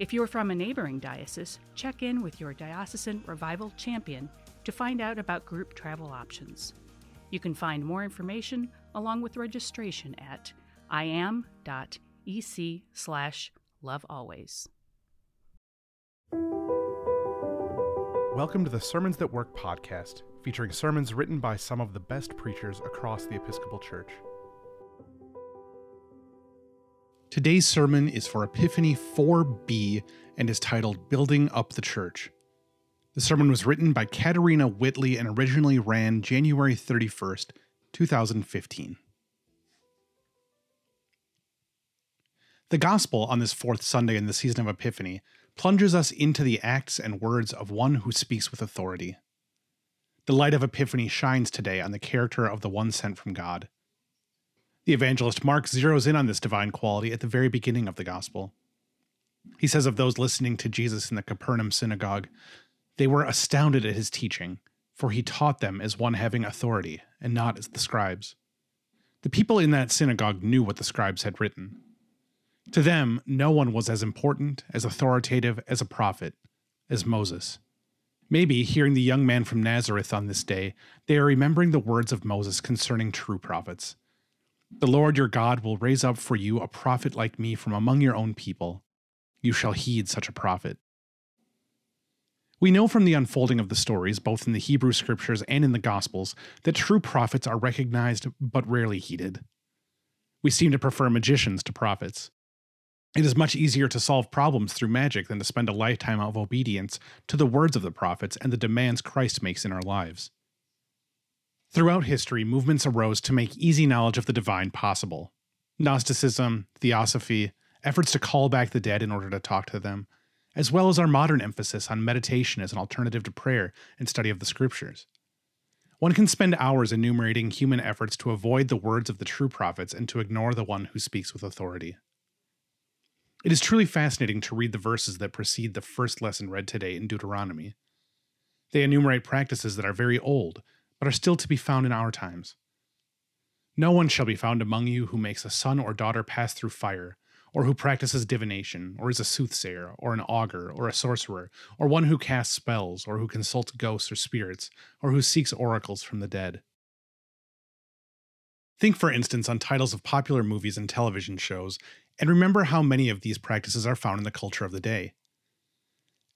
If you're from a neighboring diocese, check in with your diocesan revival champion to find out about group travel options. You can find more information along with registration at iam.ec slash lovealways. Welcome to the Sermons That Work podcast, featuring sermons written by some of the best preachers across the Episcopal Church. Today's sermon is for Epiphany 4B and is titled Building Up the Church. The sermon was written by Katerina Whitley and originally ran January 31st, 2015. The Gospel on this fourth Sunday in the season of Epiphany plunges us into the acts and words of one who speaks with authority. The light of Epiphany shines today on the character of the one sent from God. The evangelist Mark zeroes in on this divine quality at the very beginning of the gospel. He says of those listening to Jesus in the Capernaum synagogue, they were astounded at his teaching, for he taught them as one having authority, and not as the scribes. The people in that synagogue knew what the scribes had written. To them, no one was as important, as authoritative as a prophet, as Moses. Maybe, hearing the young man from Nazareth on this day, they are remembering the words of Moses concerning true prophets. The Lord your God will raise up for you a prophet like me from among your own people. You shall heed such a prophet. We know from the unfolding of the stories, both in the Hebrew scriptures and in the Gospels, that true prophets are recognized but rarely heeded. We seem to prefer magicians to prophets. It is much easier to solve problems through magic than to spend a lifetime of obedience to the words of the prophets and the demands Christ makes in our lives. Throughout history, movements arose to make easy knowledge of the divine possible. Gnosticism, Theosophy, efforts to call back the dead in order to talk to them, as well as our modern emphasis on meditation as an alternative to prayer and study of the scriptures. One can spend hours enumerating human efforts to avoid the words of the true prophets and to ignore the one who speaks with authority. It is truly fascinating to read the verses that precede the first lesson read today in Deuteronomy. They enumerate practices that are very old but are still to be found in our times. No one shall be found among you who makes a son or daughter pass through fire, or who practices divination, or is a soothsayer, or an augur, or a sorcerer, or one who casts spells, or who consults ghosts or spirits, or who seeks oracles from the dead. Think, for instance, on titles of popular movies and television shows, and remember how many of these practices are found in the culture of the day.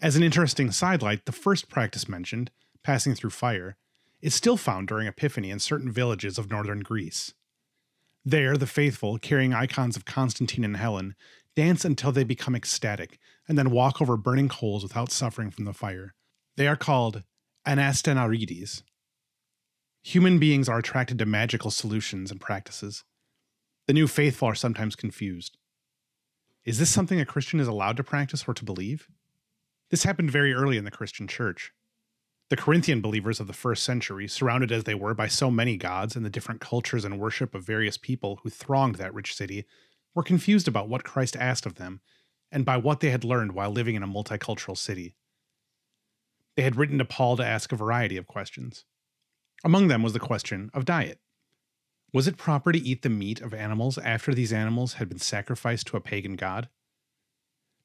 As an interesting sidelight, the first practice mentioned, passing through fire, is still found during Epiphany in certain villages of northern Greece. There, the faithful, carrying icons of Constantine and Helen, dance until they become ecstatic and then walk over burning coals without suffering from the fire. They are called anastenarides. Human beings are attracted to magical solutions and practices. The new faithful are sometimes confused. Is this something a Christian is allowed to practice or to believe? This happened very early in the Christian church. The Corinthian believers of the first century, surrounded as they were by so many gods and the different cultures and worship of various people who thronged that rich city, were confused about what Christ asked of them and by what they had learned while living in a multicultural city. They had written to Paul to ask a variety of questions. Among them was the question of diet. Was it proper to eat the meat of animals after these animals had been sacrificed to a pagan god?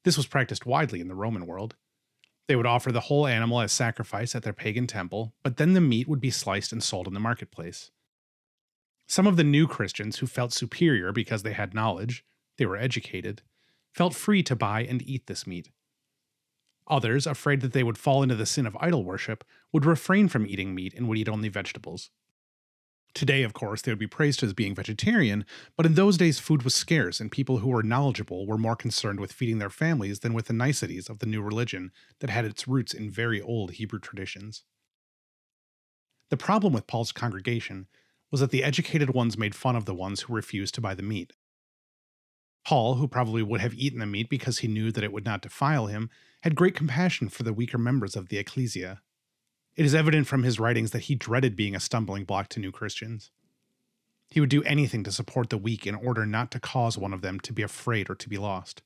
This was practiced widely in the Roman world, they would offer the whole animal as sacrifice at their pagan temple, but then the meat would be sliced and sold in the marketplace. Some of the new Christians who felt superior because they had knowledge, they were educated, felt free to buy and eat this meat. Others, afraid that they would fall into the sin of idol worship, would refrain from eating meat and would eat only vegetables. Today, of course, they would be praised as being vegetarian, but in those days food was scarce, and people who were knowledgeable were more concerned with feeding their families than with the niceties of the new religion that had its roots in very old Hebrew traditions. The problem with Paul's congregation was that the educated ones made fun of the ones who refused to buy the meat. Paul, who probably would have eaten the meat because he knew that it would not defile him, had great compassion for the weaker members of the ecclesia. It is evident from his writings that he dreaded being a stumbling block to new Christians. He would do anything to support the weak in order not to cause one of them to be afraid or to be lost.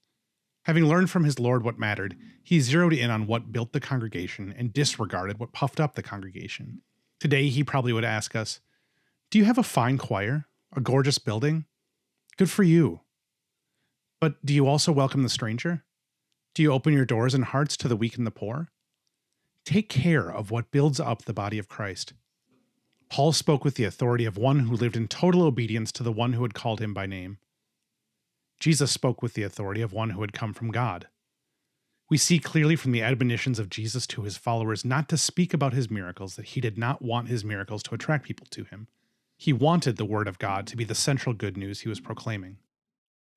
Having learned from his Lord what mattered, he zeroed in on what built the congregation and disregarded what puffed up the congregation. Today, he probably would ask us Do you have a fine choir? A gorgeous building? Good for you. But do you also welcome the stranger? Do you open your doors and hearts to the weak and the poor? Take care of what builds up the body of Christ. Paul spoke with the authority of one who lived in total obedience to the one who had called him by name. Jesus spoke with the authority of one who had come from God. We see clearly from the admonitions of Jesus to his followers not to speak about his miracles that he did not want his miracles to attract people to him. He wanted the Word of God to be the central good news he was proclaiming.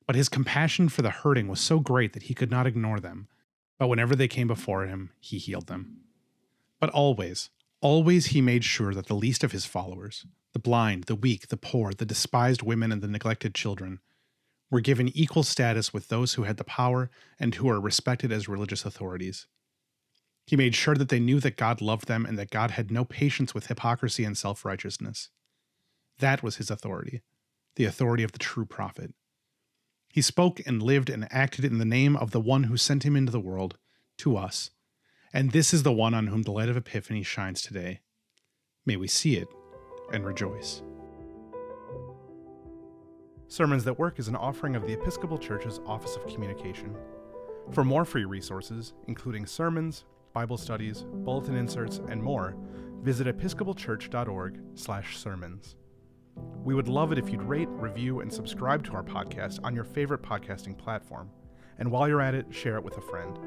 But his compassion for the hurting was so great that he could not ignore them. But whenever they came before him, he healed them. But always, always he made sure that the least of his followers, the blind, the weak, the poor, the despised women, and the neglected children, were given equal status with those who had the power and who were respected as religious authorities. He made sure that they knew that God loved them and that God had no patience with hypocrisy and self righteousness. That was his authority, the authority of the true prophet. He spoke and lived and acted in the name of the one who sent him into the world, to us. And this is the one on whom the light of Epiphany shines today. May we see it and rejoice. Sermons That Work is an offering of the Episcopal Church's Office of Communication. For more free resources, including sermons, Bible studies, bulletin inserts, and more, visit episcopalchurch.org/sermons. We would love it if you'd rate, review, and subscribe to our podcast on your favorite podcasting platform. And while you're at it, share it with a friend.